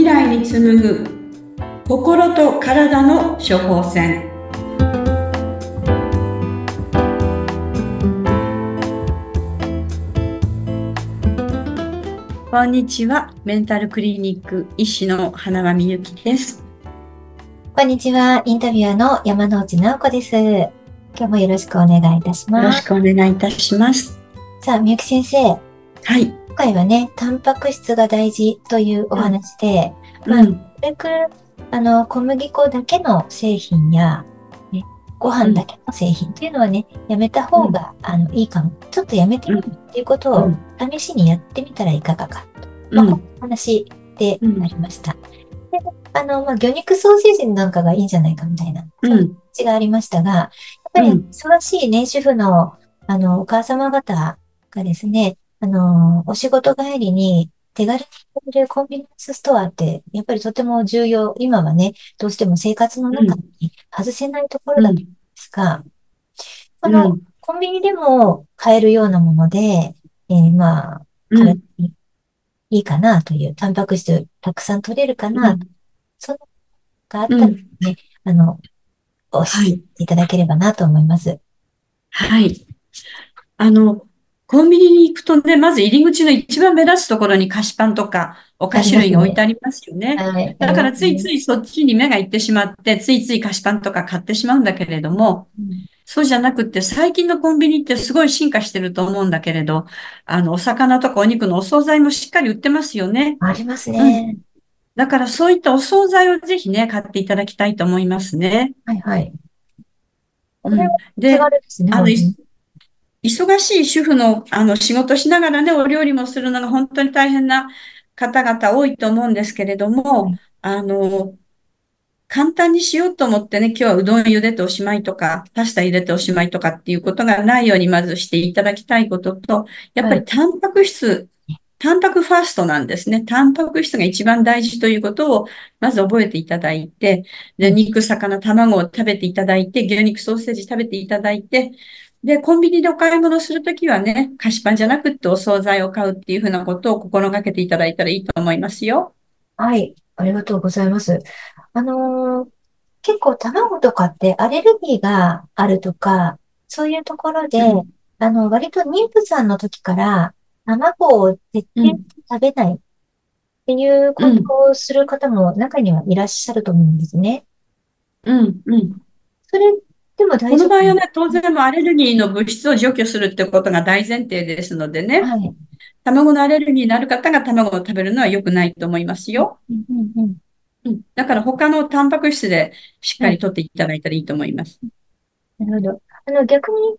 未来に紡ぐ心と体の処方箋。こんにちは。メンタルクリニック医師の花輪美幸です。こんにちは。インタビュアーの山内直子です。今日もよろしくお願いいたします。よろしくお願いいたします。さあ美幸先生。はい。今回はねタンパク質が大事というお話で、うん、まあ、それくあの小麦粉だけの製品や、ね、ご飯だけの製品っていうのはね、やめた方が、あのいいかも。ちょっとやめてみるっていうことを試しにやってみたらいかがかと、まあ、お話でなりました。であの、まあ、魚肉ソーセージなんかがいいんじゃないかみたいな、そういう話がありましたが、やっぱり忙しいね、主婦の、あの、お母様方がですね、あの、お仕事帰りに手軽に買えるコンビニエンスストアって、やっぱりとても重要。今はね、どうしても生活の中に外せないところだと思うんですが、この、コンビニでも買えるようなもので、えー、まあ、体にいいかなという、タンパク質たくさん取れるかな、そのがあったらね、あの、教えていただければなと思います。はい。あの、コンビニに行くとね、まず入り口の一番目立つところに菓子パンとかお菓子類が置いてありますよね。はいだからついついそっちに目が行ってしまって、ついつい菓子パンとか買ってしまうんだけれども、そうじゃなくって最近のコンビニってすごい進化してると思うんだけれど、あの、お魚とかお肉のお惣菜もしっかり売ってますよね。ありますね。だからそういったお惣菜をぜひね、買っていただきたいと思いますね。はいはい。うん、で、ですね、あの、忙しい主婦の、あの、仕事しながらね、お料理もするのが本当に大変な方々多いと思うんですけれども、はい、あの、簡単にしようと思ってね、今日はうどん茹でておしまいとか、パスタ入れておしまいとかっていうことがないようにまずしていただきたいことと、やっぱりタンパク質、はい、タンパクファーストなんですね。タンパク質が一番大事ということを、まず覚えていただいて、で、肉、魚、卵を食べていただいて、牛肉、ソーセージ食べていただいて、で、コンビニでお買い物するときはね、菓子パンじゃなくってお惣菜を買うっていうふうなことを心がけていただいたらいいと思いますよ。はい。ありがとうございます。あのー、結構卵とかってアレルギーがあるとか、そういうところで、うん、あの、割と妊婦さんの時から卵を徹底的に食べないっていうことをする方も中にはいらっしゃると思うんですね。うん、うん。それでも大この場合はね、当然もアレルギーの物質を除去するってことが大前提ですのでね、はい、卵のアレルギーになる方が卵を食べるのは良くないと思いますよ。うんうんうんうん、だから他のタンパク質でしっかりとっていただいたらいいと思います。なるほど。あの、逆に、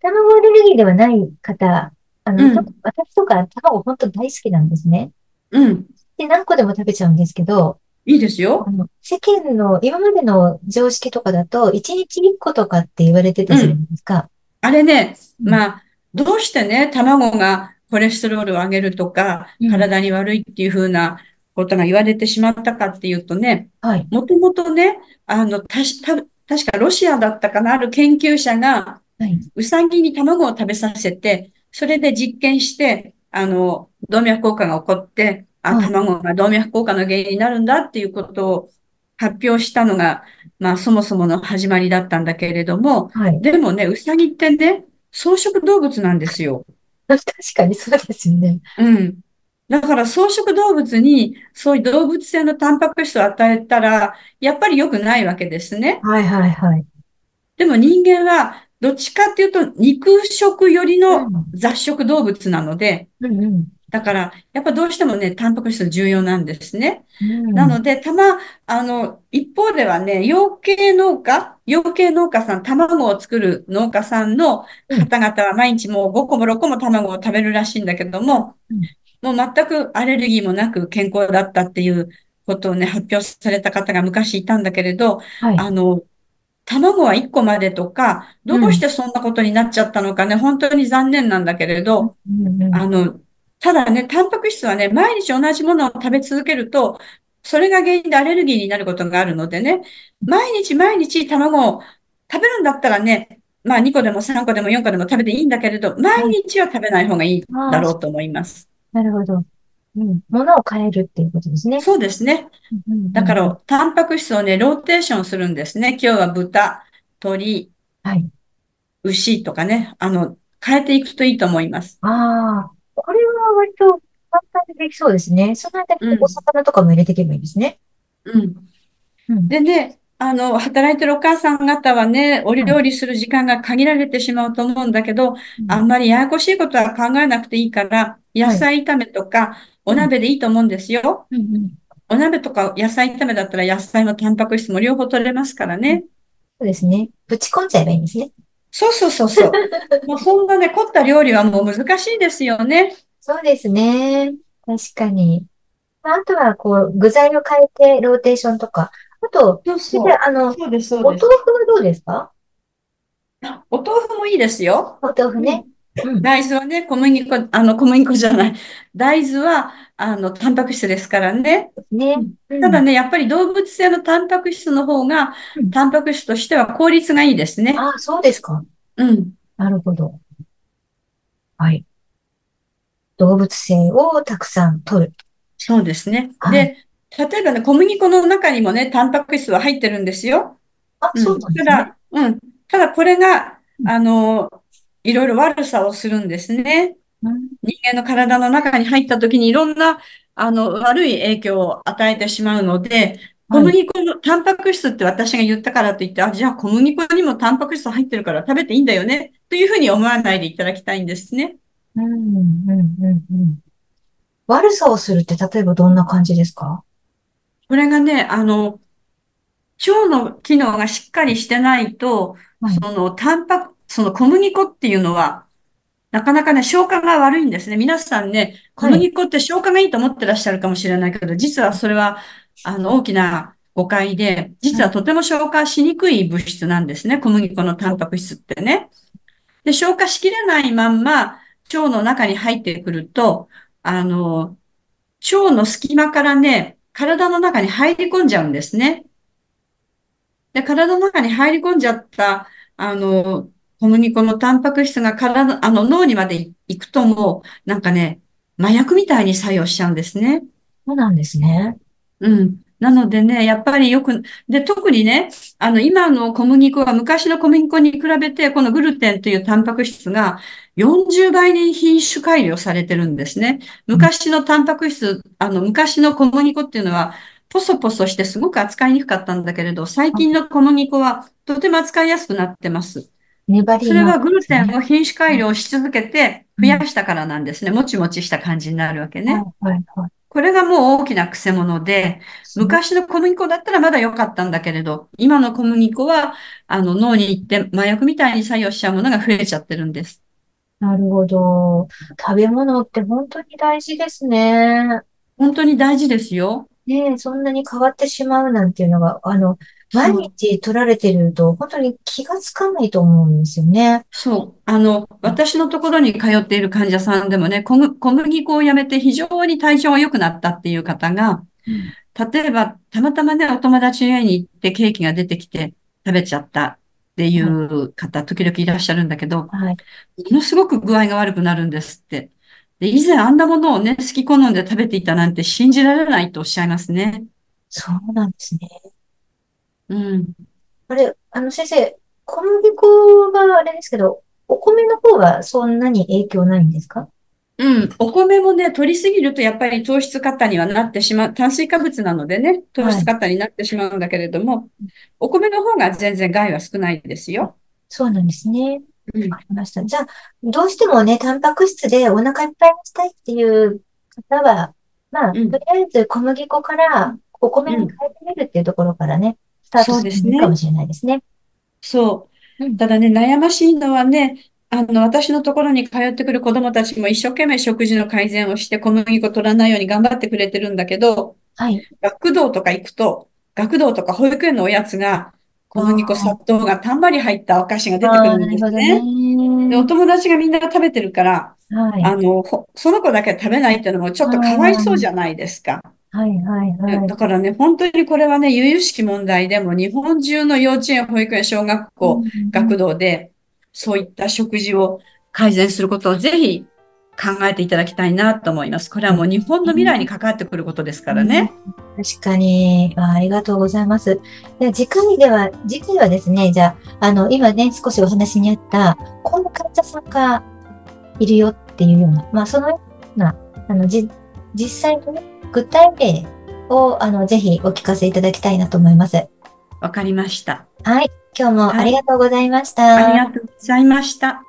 卵アレルギーではない方、あの、うん私とか卵本当大好きなんですね。うん。で、何個でも食べちゃうんですけど、いいですよあ。の世間の今までの常識とかだと、1日1個とかって言われてたじゃないですか。あれね、うんまあ、どうしてね、卵がコレステロールを上げるとかうん、体に悪いっていうふうなことが言われてしまったかっていうとね、はい。もともとね、あの、たし、た、確かロシアだったかな、ある研究者が、はい。ウサギに卵を食べさせて、それで実験して、あの、動脈硬化が起こって、あ、はい卵が動脈硬化の原因になるんだっていうことを発表したのが、まあ、そもそもの始まりだったんだけれども、はい。でもね、ウサギってね、草食動物なんですよ。確かにそうですよね。うん。だから草食動物にそういう動物性のタンパク質を与えたら、やっぱり良くないわけですね。はいはいはい。でも人間はどっちかっていうと肉食よりのうん雑食動物なので、うんうん。だからやっぱどうしてもね、タンパク質重要なんですね。うん。なので、たま、あの、一方ではね、養鶏農家、養鶏農家さん、卵を作る農家さんの方々は毎日もう5個も6個も卵を食べるらしいんだけどもうん、もう全くアレルギーもなく健康だったっていうことをね、発表された方が昔いたんだけれど、はい。あの、卵は1個までとか、どうしてそんなことになっちゃったのかね、本当に残念なんだけれど、うんうん。あの、ただね、タンパク質はね、毎日同じものを食べ続けると、それが原因でアレルギーになることがあるのでね、毎日毎日卵を食べるんだったらね、まあ2個でも3個でも4個でも食べていいんだけれど、毎日は食べない方がいいだろうと思います。なるほど。うん。ものを変えるっていうことですね。そうですね。だから、タンパク質をね、ローテーションするんですね。今日は豚、鶏、はい。牛とかね、あの、変えていくといいと思います。ああ、これは割と簡単にできそうですね。その間におうん、魚とかも入れていけばいいですね。うん。うん。でね、あの、働いてるお母さん方はね、おはい。料理する時間が限られてしまうと思うんだけど、うん。あんまりややこしいことは考えなくていいから、野はい。菜炒めとか、おうん。鍋でいいと思うんですよ。うん。うん。お鍋とか野菜炒めだったら野菜もタンパク質も両方取れますからうんね。そうですね。ぶち込んじゃえばいいんですね。そうそうそうそう。もうそんなね、凝った料理はもう難しいですよね。そうですね。確かに。まああとは、こう、具材を変えて、ローテーションとか。あと、そうそう。あの、そうです、そうお豆。腐はどうですか？お豆腐もいいですよ。お豆腐ね。大豆はね、小麦粉、あの、小麦粉じゃない。大豆は、あの、タンパク質ですからね。ね。ただね、やっぱり動物性のタンパク質の方が、うん。タンパク質としては効率がいいですね。ああ、そうですか。うん。なるほど。はい。動物性をたくさん取る。そうですね。はい。で、例えばね、小麦粉の中にもね、タンパク質は入ってるんですよ。あ、そううん。なんですね。ただ、うん。ただこれが、うん。あの、いろいろ悪さをするんですね。うん人間の体の中に入った時にいろんな、あの、悪い影響を与えてしまうので、小はい。麦粉のタンパク質って私が言ったからといって、あ、じゃあ小麦粉にもタンパク質入ってるから食べていいんだよね、というふうに思わないでいただきたいんですね。うん、うん、うん、うん。悪さをするって例えばどんな感じですか？これがね、あの、腸の機能がしっかりしてないと、はい。そのタンパク、その小麦粉っていうのは、なかなかね、消化が悪いんですね。皆さんね、小はい。麦粉って消化がいいと思ってらっしゃるかもしれないけど、実はそれは、あの、大きな誤解で、はい。実はとても消化しにくい物質なんですね。小麦粉のタンパク質ってね。で、消化しきれないまんま、腸の中に入ってくると、あの、腸の隙間からね、体の中に入り込んじゃうんですね。で、体の中に入り込んじゃった、あの、小麦粉のタンパク質が体、あの、脳にまで行くともう、なんかね、麻薬みたいに作用しちゃうんですね。そうなんですね。うん。なのでね、やっぱりよく、で、特にね、あの、今の小麦粉は昔の小麦粉に比べて、このグルテンというタンパク質が40倍に品種改良されてるんですね。うん昔のタンパク質、あの、昔の小麦粉っていうのは、ポソポソしてすごく扱いにくかったんだけれど、最近の小麦粉はとても扱いやすくなってます。粘りそれはグル。テンを品種改うん。良し続けて増やうん。したからなんですね。もちもちした感じになるわけね。はい、はい、はい。これがもう大きな癖者で。昔の小麦粉だったらまだ良かったんだけれど、今の小麦粉は、あの、脳に行って麻薬みたいに作用しちゃうものが増えちゃってるんです。なるほど。食べ物って本当に大事ですね。本当に大事ですよ。ねえ、そんなに変わってしまうなんていうのが、あの、毎。日取られてると、本当に気がつかないと思うんですよね。そう。あの、私のところに通っている患者さんでもね、小麦小麦粉をやめて非常に体調が良くなったっていう方が、うん。例えば、たまたまね、お友達の家に行ってケーキが出てきて食べちゃったっていはい。う方、時々いらっしゃるんだけど、もはい。のすごく具合が悪くなるんですって。で、以前あんなものをね、好き好んで食べていたなんて信じられないとおっしゃいますね。そうなんですね。うん。あれ、あの先生、小麦粉があれですけど、お米の方はそんなに影響ないんですか？うん。お米もね、取りすぎるとやっぱり糖質過多にはなってしまう。炭水化物なのでね、糖はい。質過多になってしまうんだけれども、お米の方が全然害は少ないですあ、よ。そうなんですね。うん。わかりました。じゃあ、どうしてもね、タンパク質でお腹いっぱいにしたいっていう方は、まあ、うん。とりあえず小麦粉からお米に変うん。えてみるっていうところからね、スタートそうすですね。るかもしれないですね。そう。うん。ただね、悩ましいのはね、あの、私のところに通ってくる子どもたちも一生懸命食事の改善をして小麦粉取らないように頑張ってくれてるんだけど、はい。学童とか行くと、学童とか保育園のおやつが小麦粉砂あ糖がたんまり入ったお菓子があ、出てくるんですね。で、おね。友達がみんな食べてるから、はい。あの、ほその子だけ食べないっていうのもちょあっとかわいそうじゃあ、ないですか。はい、はい、ではい。だからね、本当にこれはね、由々しき問題でも、日本中の幼稚園、保育園、小学校。学童で、そういった食事を改善することをぜひ、考えていただきたいなと思います。これはもう日本の未来に関わってくることですからね。確かにあ。ありがとうございます。で次回では、次回はですね、じゃあ、あの、今ね、少しお話にあった、こんな患者さんがいるよっていうような、まあ、そのような、あの、じ、実際のね、具体例を、あの、ぜひお聞かせいただきたいなと思います。わかりました。はい。今日もありがとうございました。ありがとうございました。